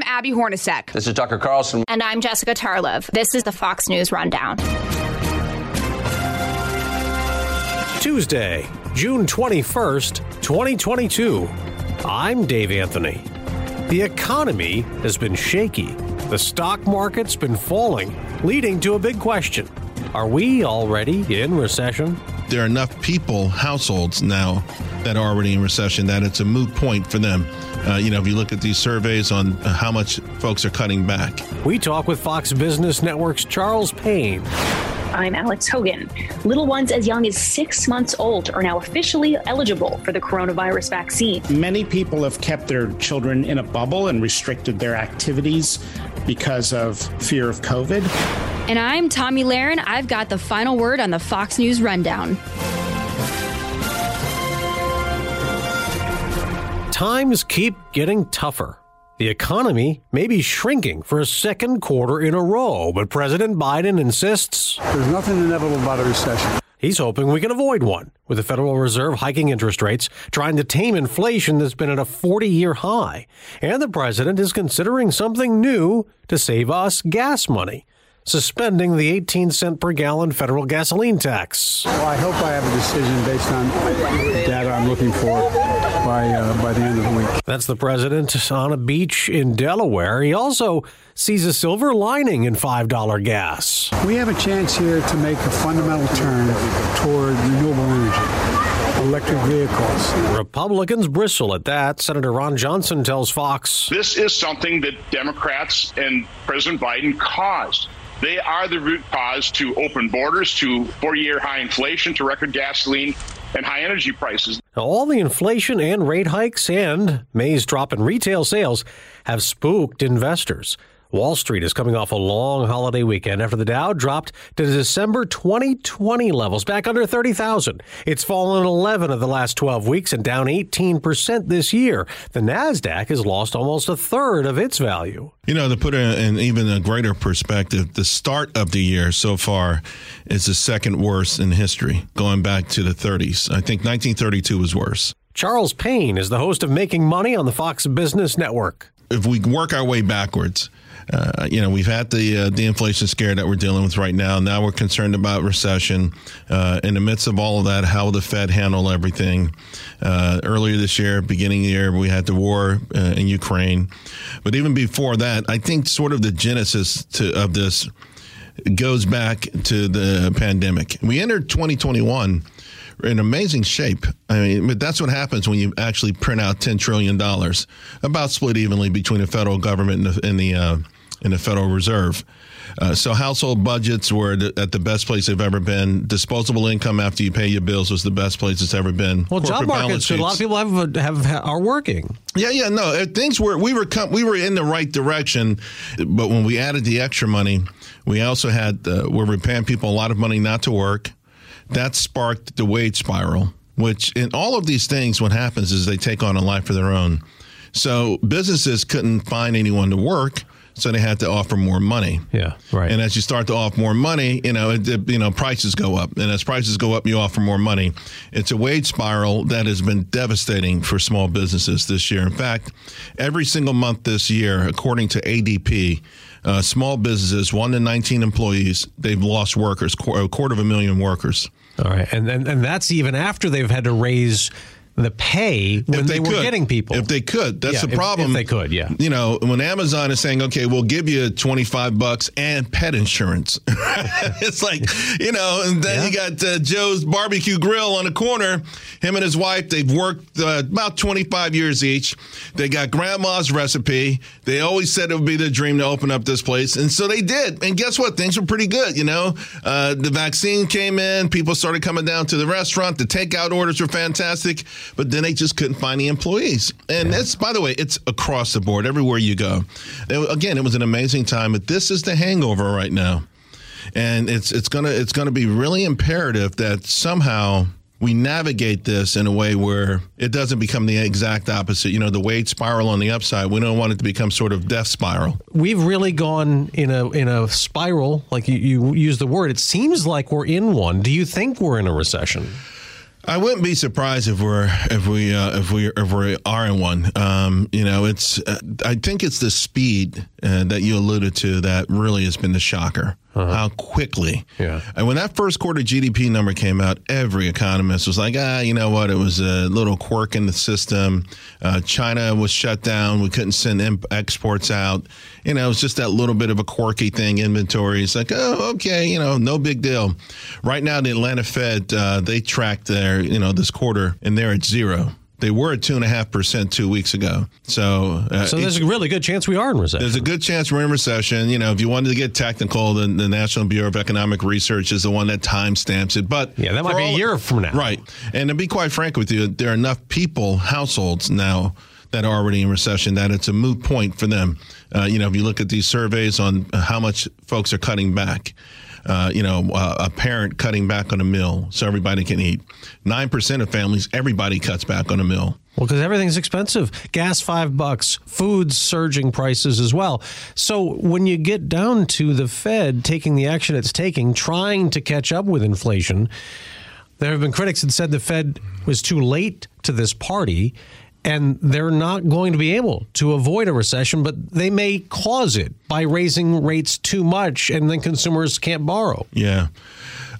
I'm Abby Hornacek. This is Tucker Carlson. And I'm Jessica Tarlov. This is the Fox News Rundown. Tuesday, June 21st, 2022. I'm Dave Anthony. The economy has been shaky. The stock market's been falling, leading to a big question. Are we already in recession? There are enough people, households now, that are already in recession that it's a moot point for them. Uh, you know, if you look at these surveys on how much folks are cutting back. We talk with Fox Business Network's Charles Payne. I'm Alex Hogan. Little ones as young as six months old are now officially eligible for the coronavirus vaccine. Many people have kept their children in a bubble and restricted their activities because of fear of COVID. And I'm Tomi Lahren. I've got the final word on the Fox News Rundown. Times keep getting tougher. The economy may be shrinking for a second quarter in a row, but President Biden insists there's nothing inevitable about a recession. He's hoping we can avoid one, with the Federal Reserve hiking interest rates, trying to tame inflation that's been at a 40 year high. And the president is considering something new to save us gas money suspending the 18 cent per gallon federal gasoline tax. Well, I hope I have a decision based on data I'm looking for by uh, by the end of the week. That's the president on a beach in Delaware. He also sees a silver lining in $5 gas. We have a chance here to make a fundamental turn toward renewable energy electric vehicles. Republicans bristle at that. Senator Ron Johnson tells Fox This is something that Democrats and President Biden caused. They are the root cause to open borders, to four year high inflation, to record gasoline and high energy prices. Now, All the inflation and rate hikes and May's drop in retail sales have spooked investors. Wall Street is coming off a long holiday weekend after the Dow dropped to December 2020 levels, back under 30,000. It's fallen 11 of the last 12 weeks and down 18% this year. The NASDAQ has lost almost a third of its value. You know, to put it in even a greater perspective, the start of the year so far is the second worst in history, going back to the 30s. I think 1932 was worse. Charles Payne is the host of Making Money on the Fox Business Network. If we work our way backwards, uh, you know, we've had the uh, the inflation scare that we're dealing with right now. Now we're concerned about recession. Uh, in the midst of all of that, how will the Fed handle everything? Uh, earlier this year, beginning of the year, we had the war uh, in Ukraine. But even before that, I think sort of the genesis to, of this goes back to the pandemic. We entered 2021 in amazing shape. I mean, but that's what happens when you actually print out $10 trillion, about split evenly between the federal government and the, and the uh, in the Federal Reserve. Uh, so household budgets were at the best place they've ever been. Disposable income after you pay your bills was the best place it's ever been. Well, Corporate job markets, a lot of people have, have, have are working. Yeah, yeah, no, things were we were we were in the right direction, but when we added the extra money, we also had uh, we were paying people a lot of money not to work. That sparked the wage spiral. Which in all of these things, what happens is they take on a life of their own. So businesses couldn't find anyone to work so they had to offer more money. Yeah, right. And as you start to offer more money, you know, it, it, you know, prices go up, and as prices go up, you offer more money. It's a wage spiral that has been devastating for small businesses this year. In fact, every single month this year, according to ADP. Uh, small businesses, one to 19 employees, they've lost workers, a quarter of a million workers. All right. And, and, and that's even after they've had to raise the pay when they, they, were getting people. If they could, that's yeah, the problem. If, if, they could, yeah. You know, when Amazon is saying, "Okay, we'll give you twenty five bucks and pet insurance," it's like, you know, and then yeah. you got uh, Joe's Barbecue Grill on the corner. Him and his wife, they've worked uh, about twenty five years each. They got grandma's recipe. They always said it would be their dream to open up this place, and so they did. And guess what? Things were pretty good. You know, uh, the vaccine came in. People started coming down to the restaurant. The takeout orders were fantastic but then they just couldn't find the employees. And that's, by the way, it's across the board, everywhere you go. It- again, it was an amazing time, but this is the hangover right now. And it's it's gonna it's gonna be really imperative that somehow we navigate this in a way where it doesn't become the exact opposite. You know, the wage spiral on the upside. We don't want it to become sort of death spiral. We've really gone in a in a spiral, like you, you use the word. It seems like we're in one. Do you think we're in a recession? I wouldn't be surprised if we're if we uh, if we if we are in one. Um, you know, it's uh, I think it's the speed uh, that you alluded to that really has been the shocker. How quickly? Yeah. And when that first quarter GDP number came out, every economist was like, ah, you know what? It was a little quirk in the system. Uh, China was shut down. We couldn't send imp- exports out. You know, it was just that little bit of a quirky thing. Inventory. It's like, oh, okay, you know, no big deal. Right now, the Atlanta Fed uh, they tracked their, you know, this quarter, and they're at zero. They were at two and a half percent two weeks ago. So, uh, So there's a really good chance we are in recession. there's a good chance we're in recession. You know, if you wanted to get technical, the, the National Bureau of Economic Research is the one that timestamps it. But Yeah, that might be a year from now. right? And to be quite frank with you, there are enough people, households now that are already in recession that it's a moot point for them. Uh, you know, if you look at these surveys on how much folks are cutting back. Uh, you know, uh, a parent cutting back on a meal so everybody can eat. Nine percent of families, everybody cuts back on a meal. Well, because everything's expensive. Gas five bucks, food's surging prices as well. So when you get down to the Fed taking the action it's taking, trying to catch up with inflation, there have been critics that said the Fed was too late to this party. And they're not going to be able to avoid a recession, but they may cause it by raising rates too much, and then consumers can't borrow. Yeah.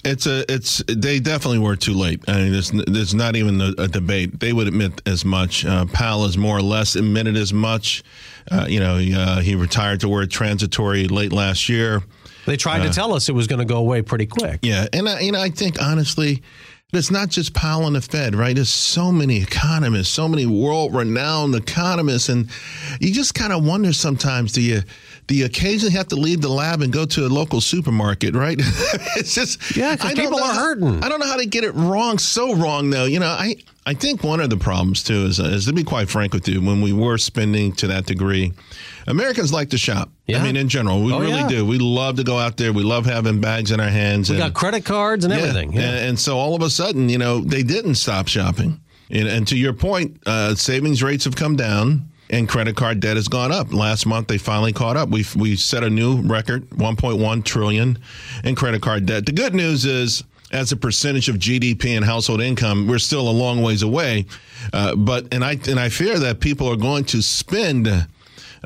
It's a it's they definitely were too late. I mean, there's there's not even a, a debate. They would admit as much. Uh, Powell has more or less admitted as much. Uh, you know, he, uh, he retired to word transitory late last year. They tried to tell us it was going to go away pretty quick. Yeah, and I, you know, I think honestly, it's not just Powell and the Fed, right? There's so many economists, so many world-renowned economists, and you just kind of wonder sometimes: do you you occasionally have to leave the lab and go to a local supermarket, right? it's just Yeah, people are how- hurting. I don't know how to get it wrong, so wrong though. You know, I I think one of the problems too is, is to be quite frank with you, when we were spending to that degree, Americans like to shop. Yeah. I mean, in general, we Oh, really yeah. do. We love to go out there. We love having bags in our hands. We and, got credit cards and yeah. everything. Yeah. And, and so all of a sudden, you know, they didn't stop shopping. And, and to your point, uh, savings rates have come down and credit card debt has gone up. Last month, they finally caught up. We we set a new record, 1.1 trillion in credit card debt. The good news is. As a percentage of GDP and household income, we're still a long ways away. Uh, but and I and I fear that people are going to spend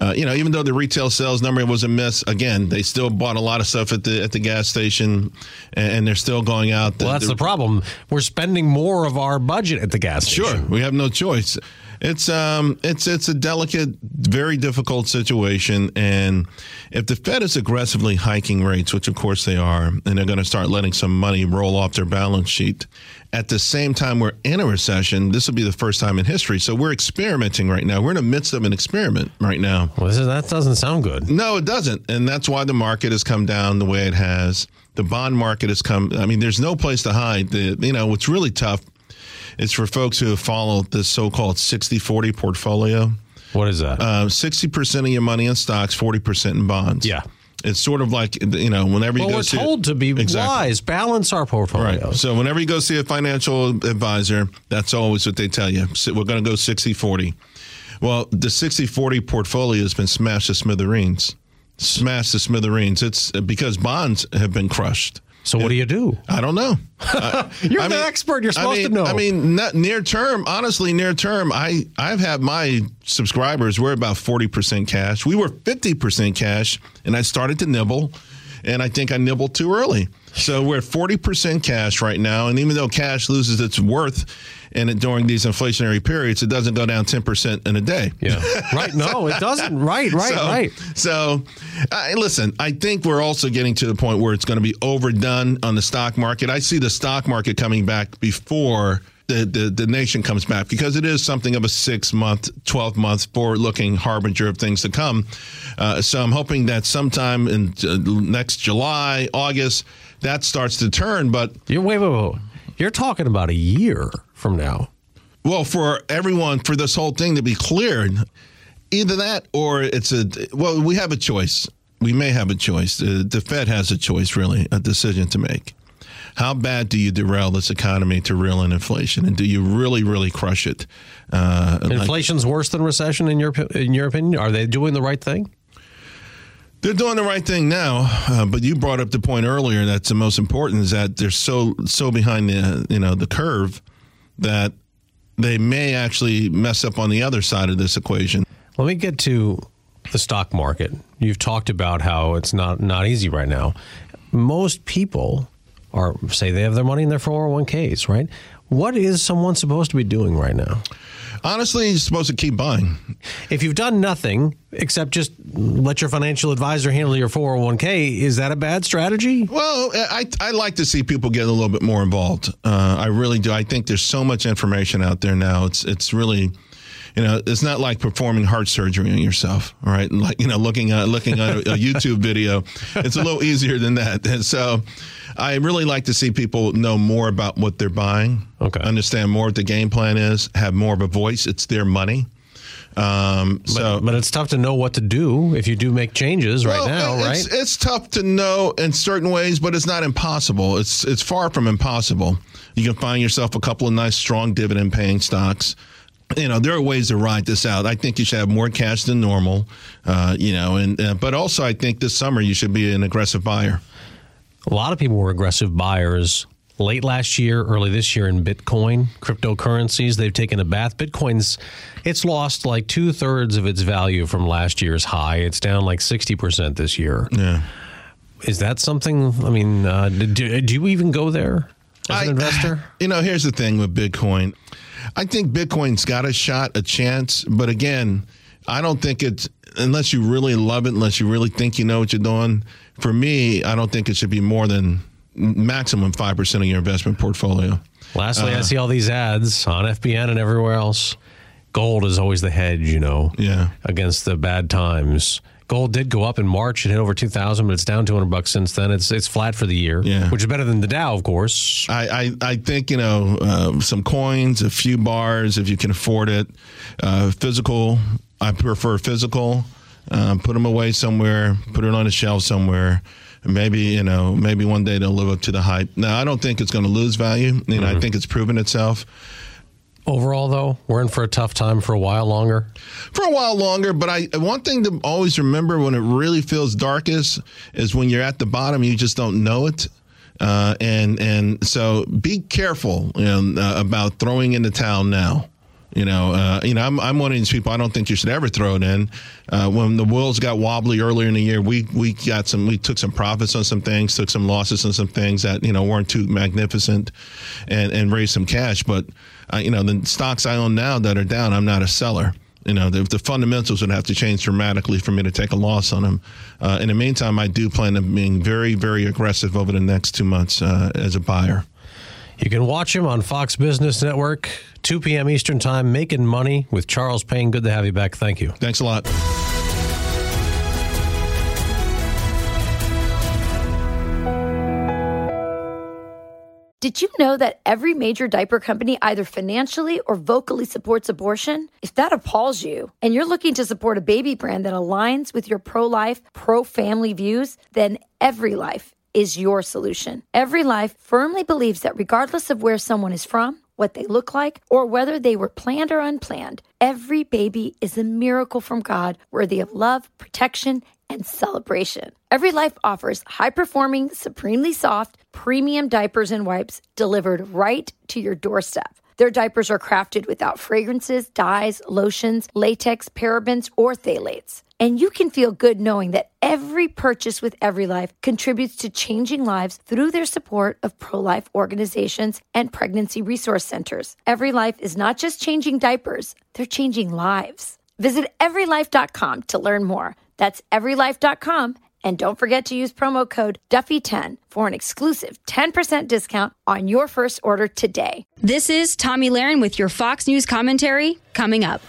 uh, you know, even though the retail sales number was a miss, again, they still bought a lot of stuff at the at the gas station, and, and they're still going out. Well, that's the problem. We're spending more of our budget at the gas station. Sure, we have no choice. It's um, it's it's a delicate, very difficult situation, and if the Fed is aggressively hiking rates, which of course they are, and they're going to start letting some money roll off their balance sheet, at the same time we're in a recession, this will be the first time in history. So we're experimenting right now. We're in the midst of an experiment right now. Well, is, that doesn't sound good. No, it doesn't. And that's why the market has come down the way it has. The bond market has come. I mean, there's no place to hide. The, you know, what's really tough is for folks who have followed this so called 60 40 portfolio. What is that? Uh, 60% of your money in stocks, 40% in bonds. Yeah. It's sort of like, you know, whenever you well, go we're see. told to be Exactly. wise, balance our portfolios. Right. So whenever you go see a financial advisor, that's always what they tell you. So We're going to go 60 40. Well, the 60 40 portfolio has been smashed to smithereens. Smashed to smithereens. It's because bonds have been crushed. So what do you do? I don't know. I- You're I the expert. You're I supposed mean- to know. I mean, not near term. Honestly, near term, I I've had my subscribers. We're about forty percent cash. We were fifty percent cash, and I started to nibble, and I think I nibbled too early. So we're at forty percent cash right now, and even though cash loses its worth, and it, during these inflationary periods, it doesn't go down ten percent in a day. yeah. right. No, it doesn't. Right. Right. So, right. So, I listen, I think we're also getting to the point where it's going to be overdone on the stock market. I see the stock market coming back before the, the, the nation comes back because it is something of a six month, 12 month forward looking harbinger of things to come. Uh, so I'm hoping that sometime in uh, next July, August, that starts to turn. But You're wait, wait, wait. You're talking about a year from now. Well, for everyone, for this whole thing to be cleared, either that or it's a, well, we have a choice. We may have a choice. The, the Fed has a choice, really, a decision to make. How bad do you derail this economy to real in inflation, and do you really, really crush it? Uh, Inflation's like, worse than recession in your in your opinion. Are they doing the right thing? They're doing the right thing now, uh, but you brought up the point earlier that's the most important is that they're so so behind the you know the curve that they may actually mess up on the other side of this equation. Let me get to the stock market. You've talked about how it's not not easy right now. Most people are say they have their money in their 401ks, right? What is someone supposed to be doing right now? Honestly, you're supposed to keep buying. If you've done nothing except just let your financial advisor handle your 401k, is that a bad strategy? Well, I, I like to see people get a little bit more involved. Uh, I really do. I think there's so much information out there now. It's it's really you know, it's not like performing heart surgery on yourself, all right? Like, you know, looking at looking at a, a YouTube video, it's a little easier than that. And so, I really like to see people know more about what they're buying. Okay. Understand more what the game plan is. Have more of a voice. It's their money. Um, but, so, but it's tough to know what to do if you do make changes well, right now, it's, right? It's tough to know in certain ways, but it's not impossible. It's it's far from impossible. You can find yourself a couple of nice, strong dividend paying stocks you know there are ways to ride this out. I think you should have more cash than normal, uh, you know, and uh, but also I think this summer you should be an aggressive buyer. A lot of people were aggressive buyers late last year, early this year in Bitcoin, cryptocurrencies. They've taken a bath. Bitcoin's it's lost like two thirds of its value from last year's high. It's down like sixty percent this year. Yeah. Is that something? I mean, uh, do, do you even go there as an investor? You know, here's the thing with Bitcoin. I think Bitcoin's got a shot, a chance, but again, I don't think it's unless you really love it, unless you really think you know what you're doing. For me, I don't think it should be more than maximum five percent of your investment portfolio. Lastly, uh, I see all these ads on FBN and everywhere else. Gold is always the hedge, you know, yeah, against the bad times. Gold did go up in March. It hit over two thousand, but it's down two hundred bucks since then. It's it's flat for the year, yeah. which is better than the Dow, of course. I I, I think you know uh, some coins, a few bars if you can afford it. Uh, physical, I prefer physical. Um, put them away somewhere. Put it on a shelf somewhere. Maybe you know, maybe one day they'll live up to the hype. Now, I don't think it's going to lose value. You know, mm-hmm. I think it's proven itself. Overall, though, we're in for a tough time for a while longer. For a while longer, but I one thing to always remember when it really feels darkest is when you're at the bottom, you just don't know it. Uh, and and so be careful you know, uh, about throwing in the towel now. You know, uh, you know, I'm, I'm one of these people. I don't think you should ever throw it in. Uh, when the wheels got wobbly earlier in the year, we we got some, we took some profits on some things, took some losses on some things that you know weren't too magnificent, and and raised some cash. But uh, you know, the stocks I own now that are down, I'm not a seller. You know, the, the fundamentals would have to change dramatically for me to take a loss on them. Uh, in the meantime, I do plan on being very, very aggressive over the next two months uh, as a buyer. You can watch him on Fox Business Network, 2 p.m. Eastern Time, making money with Charles Payne. Good to have you back. Thank you. Thanks a lot. Did you know that every major diaper company either financially or vocally supports abortion? If that appalls you and you're looking to support a baby brand that aligns with your pro life, pro family views, then Every Life is your solution. Every Life firmly believes that regardless of where someone is from, what they look like, or whether they were planned or unplanned, every baby is a miracle from God worthy of love, protection, and celebration. Every Life offers high performing, supremely soft, premium diapers and wipes delivered right to your doorstep. Their diapers are crafted without fragrances, dyes, lotions, latex, parabens, or phthalates. And you can feel good knowing that every purchase with Every Life contributes to changing lives through their support of pro life organizations and pregnancy resource centers. Every Life is not just changing diapers, they're changing lives. Visit everylife.com to learn more. That's everylife.com. And don't forget to use promo code Duffy10 for an exclusive 10% discount on your first order today. This is Tomi Lahren with your Fox News commentary coming up.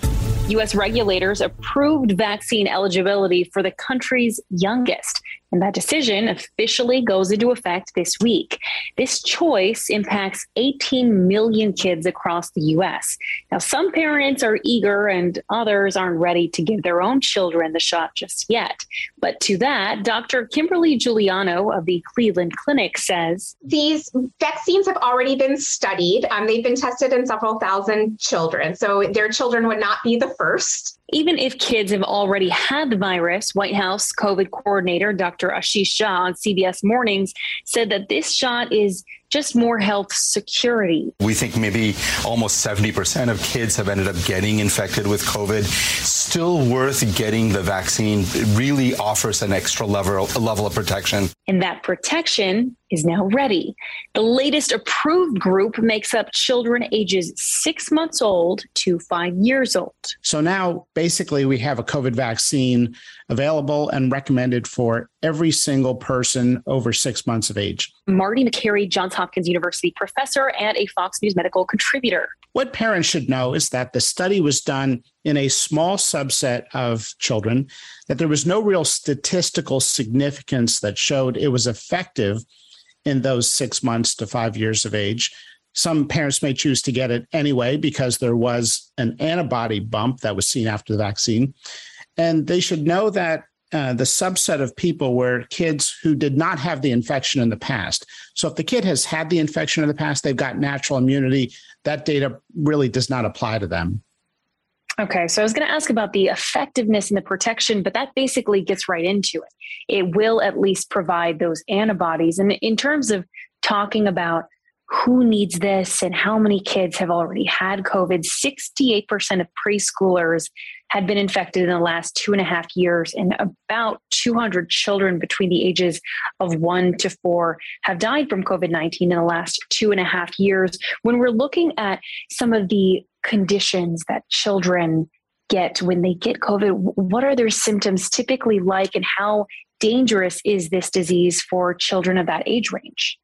U.S. regulators approved vaccine eligibility for the country's youngest And that decision officially goes into effect this week. This choice impacts 18 million kids across the U.S. Now, some parents are eager and others aren't ready to give their own children the shot just yet. But to that, Dr. Kimberly Giuliano of the Cleveland Clinic says These vaccines have already been studied. Um, they've been tested in several thousand children. So their children would not be the first. Even if kids have already had the virus, White House COVID coordinator Dr. Ashish Jha on CBS Mornings said that this shot is just more health security. We think maybe almost 70% of kids have ended up getting infected with COVID. Still worth getting the vaccine. It really offers an extra level, level of protection. And that protection is now ready. The latest approved group makes up children ages six months old to five years old. So now basically we have a COVID vaccine available and recommended for every single person over six months of age. Marty Makary, Johns Hopkins University professor and a Fox News medical contributor. What parents should know is that the study was done in a small subset of children, that there was no real statistical significance that showed it was effective in those six months to five years of age. Some parents may choose to get it anyway because there was an antibody bump that was seen after the vaccine. And they should know that uh, the subset of people were kids who did not have the infection in the past. So if the kid has had the infection in the past, they've got natural immunity. That data really does not apply to them. Okay, so I was going to ask about the effectiveness and the protection, but that basically gets right into it. It will at least provide those antibodies. And in terms of talking about who needs this and how many kids have already had COVID, 68% of preschoolers had been infected in the last two and a half years, and about 200 children between the ages of one to four have died from COVID 19 in the last two and a half years. When we're looking at some of the conditions that children get when they get COVID, what are their symptoms typically like, and how dangerous is this disease for children of that age range?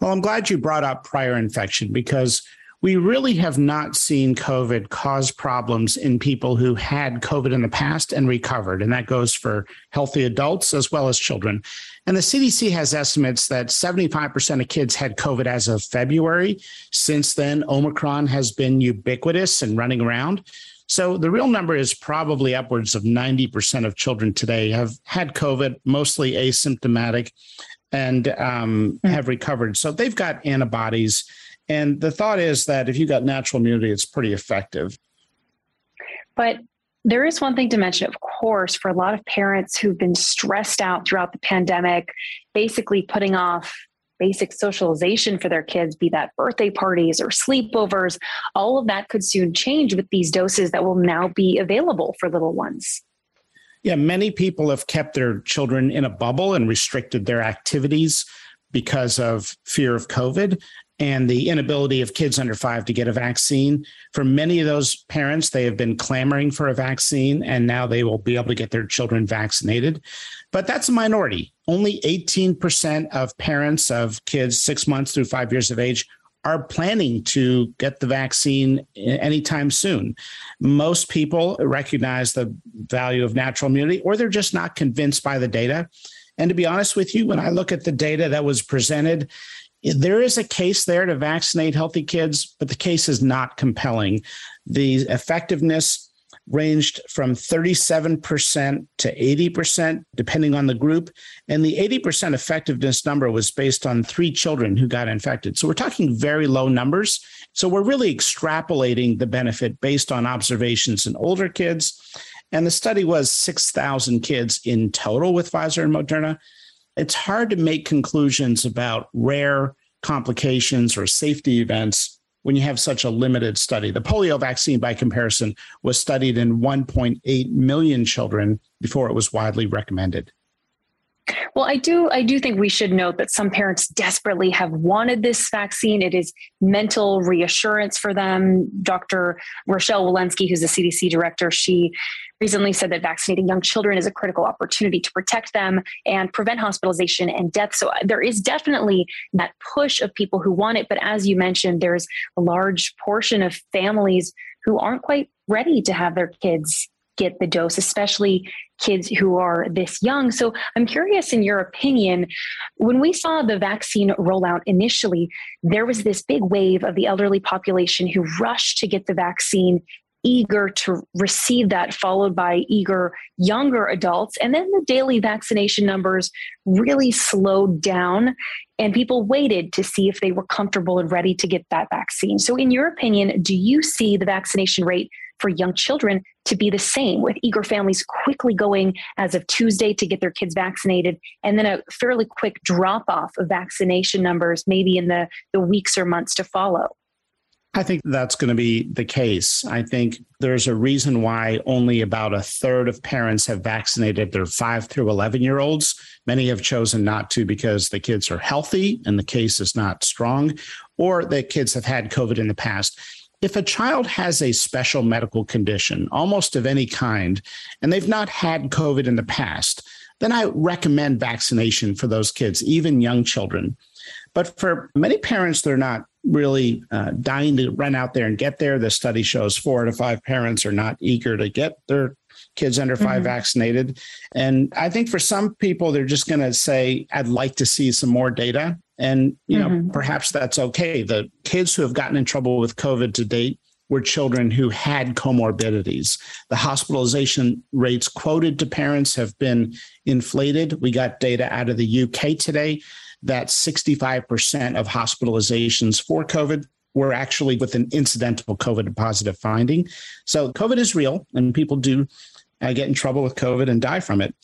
Well, I'm glad you brought up prior infection because we really have not seen COVID cause problems in people who had COVID in the past and recovered. And that goes for healthy adults as well as children. And the CDC has estimates that 75% of kids had COVID as of February. Since then, Omicron has been ubiquitous and running around. So the real number is probably upwards of 90% of children today have had COVID, mostly asymptomatic, and um, mm. have recovered. So they've got antibodies and the thought is that if you've got natural immunity, it's pretty effective. But there is one thing to mention, of course, for a lot of parents who've been stressed out throughout the pandemic, basically putting off basic socialization for their kids, be that birthday parties or sleepovers, all of that could soon change with these doses that will now be available for little ones. Yeah, many people have kept their children in a bubble and restricted their activities because of fear of COVID and the inability of kids under five to get a vaccine. For many of those parents, they have been clamoring for a vaccine and now they will be able to get their children vaccinated. But that's a minority. Only 18% of parents of kids six months through five years of age are planning to get the vaccine anytime soon. Most people recognize the value of natural immunity, or they're just not convinced by the data. And to be honest with you, when I look at the data that was presented, there is a case there to vaccinate healthy kids, but the case is not compelling. The effectiveness ranged from 37% to 80%, depending on the group. And the 80% effectiveness number was based on three children who got infected. So we're talking very low numbers. So we're really extrapolating the benefit based on observations in older kids. And the study was 6,000 kids in total with Pfizer and Moderna it's hard to make conclusions about rare complications or safety events when you have such a limited study. The polio vaccine, by comparison, was studied in 1.8 million children before it was widely recommended. Well, I do I do think we should note that some parents desperately have wanted this vaccine. It is mental reassurance for them. Dr. Rochelle Walensky, who's the CDC director, she recently said that vaccinating young children is a critical opportunity to protect them and prevent hospitalization and death. So uh, there is definitely that push of people who want it. But as you mentioned, there's a large portion of families who aren't quite ready to have their kids get the dose, especially kids who are this young. So I'm curious, in your opinion, when we saw the vaccine rollout initially, there was this big wave of the elderly population who rushed to get the vaccine eager to receive that, followed by eager younger adults. And then the daily vaccination numbers really slowed down, and people waited to see if they were comfortable and ready to get that vaccine. So, in your opinion, do you see the vaccination rate for young children to be the same, with eager families quickly going as of Tuesday to get their kids vaccinated, and then a fairly quick drop off of vaccination numbers maybe in the, the weeks or months to follow? I think that's going to be the case. I think there's a reason why only about a third of parents have vaccinated their five through 11 year olds. Many have chosen not to because the kids are healthy and the case is not strong, or the kids have had COVID in the past. If a child has a special medical condition, almost of any kind, and they've not had COVID in the past, then I recommend vaccination for those kids, even young children. But for many parents, they're not really uh, dying to run out there and get there. The study shows four to five parents are not eager to get their kids under 5 mm-hmm. vaccinated. And I think for some people, they're just going to say, I'd like to see some more data. And, you mm-hmm. know, perhaps that's okay. The kids who have gotten in trouble with COVID to date were children who had comorbidities. The hospitalization rates quoted to parents have been inflated. We got data out of the UK today that 65% of hospitalizations for COVID were actually with an incidental COVID positive finding. So COVID is real and people do uh, get in trouble with COVID and die from it.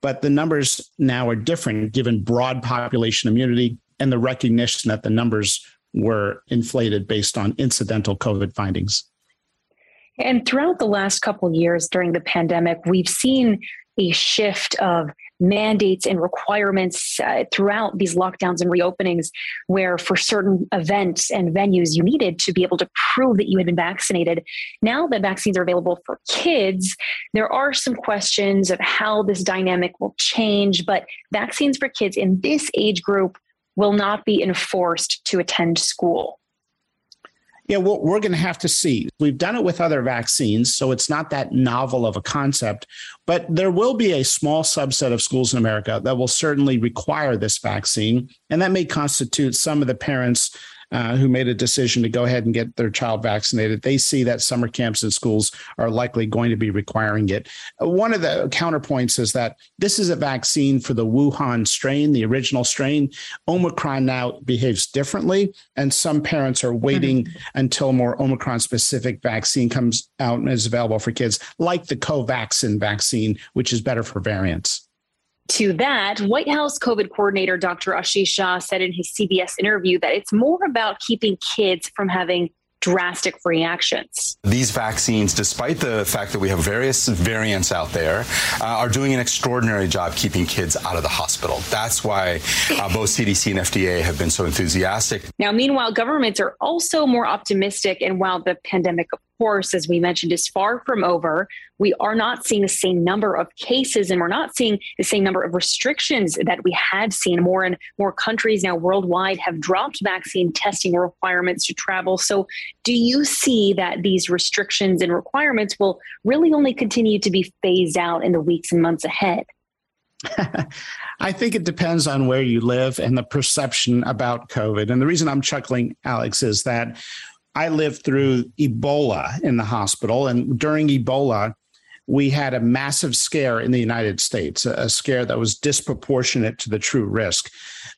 But the numbers now are different given broad population immunity and the recognition that the numbers were inflated based on incidental COVID findings. And throughout the last couple years during the pandemic, we've seen a shift of mandates and requirements uh, throughout these lockdowns and reopenings, where for certain events and venues, you needed to be able to prove that you had been vaccinated. Now that vaccines are available for kids, there are some questions of how this dynamic will change, but vaccines for kids in this age group will not be enforced to attend school. Yeah, well, we're going to have to see. We've done it with other vaccines, so it's not that novel of a concept, but there will be a small subset of schools in America that will certainly require this vaccine. And that may constitute some of the parents uh, who made a decision to go ahead and get their child vaccinated, they see that summer camps and schools are likely going to be requiring it. One of the counterpoints is that this is a vaccine for the Wuhan strain, the original strain. Omicron now behaves differently, and some parents are waiting mm-hmm. until more Omicron specific vaccine comes out and is available for kids, like the Covaxin vaccine, which is better for variants to that, White House COVID coordinator Dr. Ashish Jha said in his CBS interview that it's more about keeping kids from having drastic reactions. These vaccines, despite the fact that we have various variants out there, uh, are doing an extraordinary job keeping kids out of the hospital. That's why uh, both CDC and FDA have been so enthusiastic. Now, meanwhile, governments are also more optimistic. And while the pandemic, of course, as we mentioned, is far from over, we are not seeing the same number of cases and we're not seeing the same number of restrictions that we had seen. More and more countries now worldwide have dropped vaccine testing requirements to travel. So, do you see that these restrictions and requirements will really only continue to be phased out in the weeks and months ahead? I think it depends on where you live and the perception about COVID. And the reason I'm chuckling, Alex, is that I lived through Ebola in the hospital. And during Ebola, we had a massive scare in the United States, a, scare that was disproportionate to the true risk.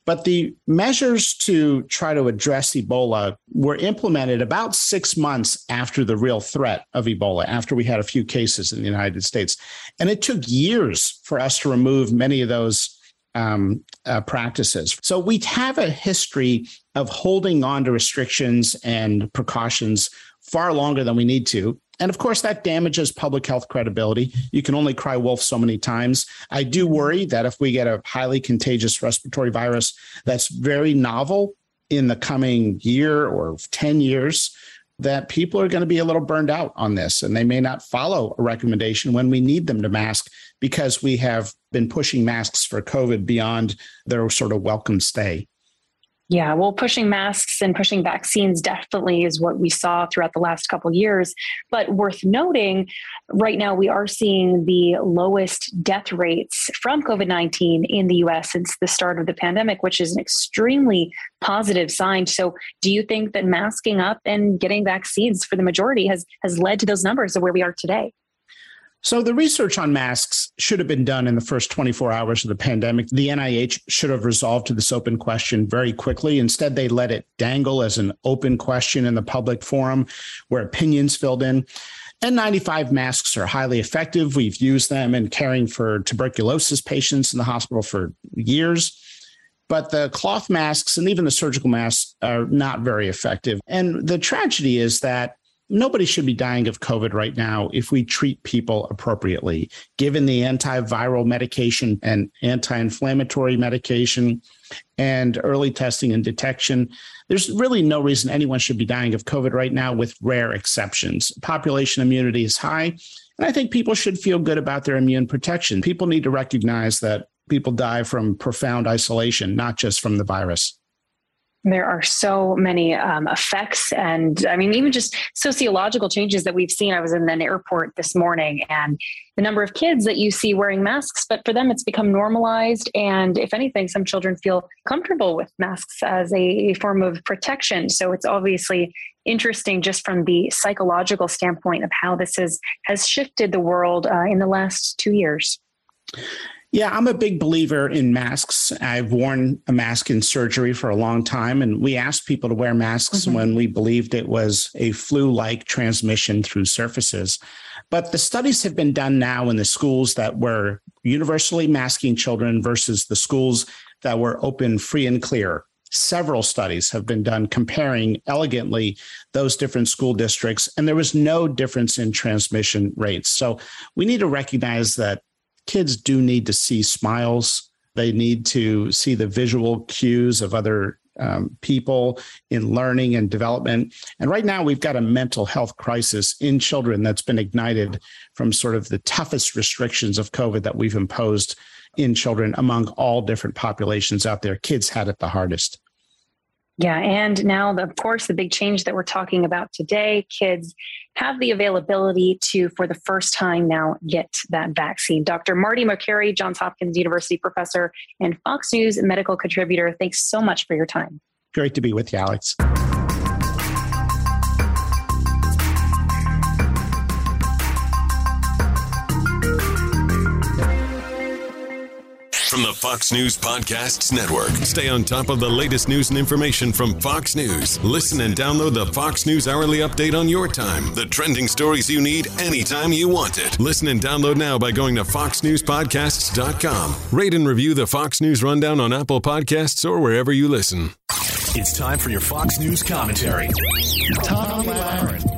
But the measures to try to address Ebola were implemented about six months after the real threat of Ebola, after we had a few cases in the United States. And it took years for us to remove many of those um, uh, practices. So we have a history of holding on to restrictions and precautions far longer than we need to. And of course, that damages public health credibility. You can only cry wolf so many times. I do worry that if we get a highly contagious respiratory virus that's very novel in the coming year or 10 years, that people are going to be a little burned out on this and they may not follow a recommendation when we need them to mask because we have been pushing masks for COVID beyond their sort of welcome stay. Yeah, well, pushing masks and pushing vaccines definitely is what we saw throughout the last couple years. But worth noting, right now we are seeing the lowest death rates from COVID 19 in the US since the start of the pandemic, which is an extremely positive sign. So, do you think that masking up and getting vaccines for the majority has, has led to those numbers of where we are today? So, the research on masks should have been done in the first 24 hours of the pandemic. The NIH should have resolved to this open question very quickly. Instead, they let it dangle as an open question in the public forum where opinions filled in. N95 masks are highly effective. We've used them in caring for tuberculosis patients in the hospital for years. But the cloth masks and even the surgical masks are not very effective. And the tragedy is that nobody should be dying of COVID right now if we treat people appropriately, given the antiviral medication and anti inflammatory medication and early testing and detection. There's really no reason anyone should be dying of COVID right now, with rare exceptions. Population immunity is high. And I think people should feel good about their immune protection. People need to recognize that people die from profound isolation, not just from the virus there are so many um, effects and i mean even just sociological changes that we've seen. I was in an airport this morning and the number of kids that you see wearing masks but for them it's become normalized. And if anything some children feel comfortable with masks as a, form of protection. So it's obviously interesting just from the psychological standpoint of how this has has shifted the world uh, in the last two years yeah, I'm a big believer in masks. I've worn a mask in surgery for a long time, and we asked people to wear masks mm-hmm. when we believed it was a flu like transmission through surfaces. But the studies have been done now in the schools that were universally masking children versus the schools that were open, free, and clear. Several studies have been done comparing elegantly those different school districts, and there was no difference in transmission rates. So we need to recognize that kids do need to see smiles. They need to see the visual cues of other um, people in learning and development. And right now, we've got a mental health crisis in children that's been ignited from sort of the toughest restrictions of COVID that we've imposed in children among all different populations out there. Kids had it the hardest. Yeah. And now, of course, the big change that we're talking about today kids have the availability to, for the first time now, get that vaccine. Dr. Marty Makary, Johns Hopkins University professor and Fox News medical contributor, thanks so much for your time. Great to be with you, Alex. From the Fox News Podcasts Network. Stay on top of the latest news and information from Fox News. Listen and download the Fox News Hourly Update on your time. The trending stories you need anytime you want it. Listen and download now by going to foxnewspodcasts.com. Rate and review the Fox News Rundown on Apple Podcasts or wherever you listen. It's time for your Fox News commentary. Tomi Lahren.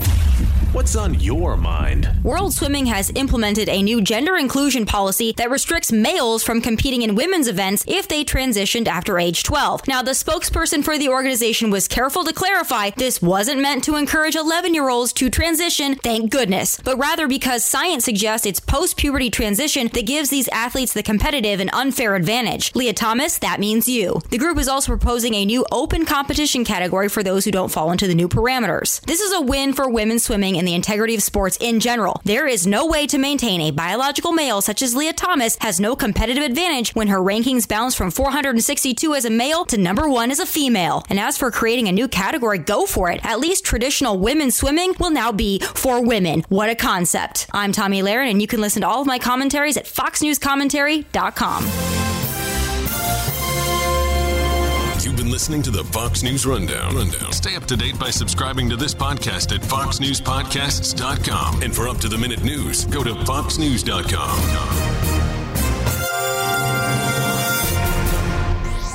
What's on your mind? World Swimming has implemented a new gender inclusion policy that restricts males from competing in women's events if they transitioned after age 12. Now, the spokesperson for the organization was careful to clarify this wasn't meant to encourage 11 year olds to transition, thank goodness, but rather because science suggests it's post puberty transition that gives these athletes the competitive and unfair advantage. Leah Thomas, that means you. The group is also proposing a new open competition category for those who don't fall into the new parameters. This is a win for women swimming and the integrity of sports in general. There is no way to maintain a biological male such as Leah Thomas has no competitive advantage when her rankings bounce from 462 as a male to number one as a female. And as for creating a new category, go for it. At least traditional women's swimming will now be for women. What a concept. I'm Tomi Lahren, and you can listen to all of my commentaries at foxnewscommentary.com listening to the Fox News Rundown. Rundown. Stay up to date by subscribing to this podcast at foxnewspodcasts.com. And for up to the minute news, go to foxnews.com.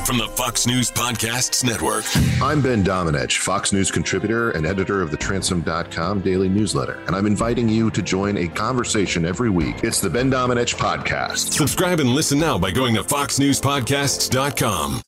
from the Fox News Podcasts Network. I'm Ben Domenech, Fox News contributor and editor of the Transom.com daily newsletter, and I'm inviting you to join a conversation every week. It's the Ben Domenech Podcast. Subscribe and listen now by going to foxnewspodcasts.com.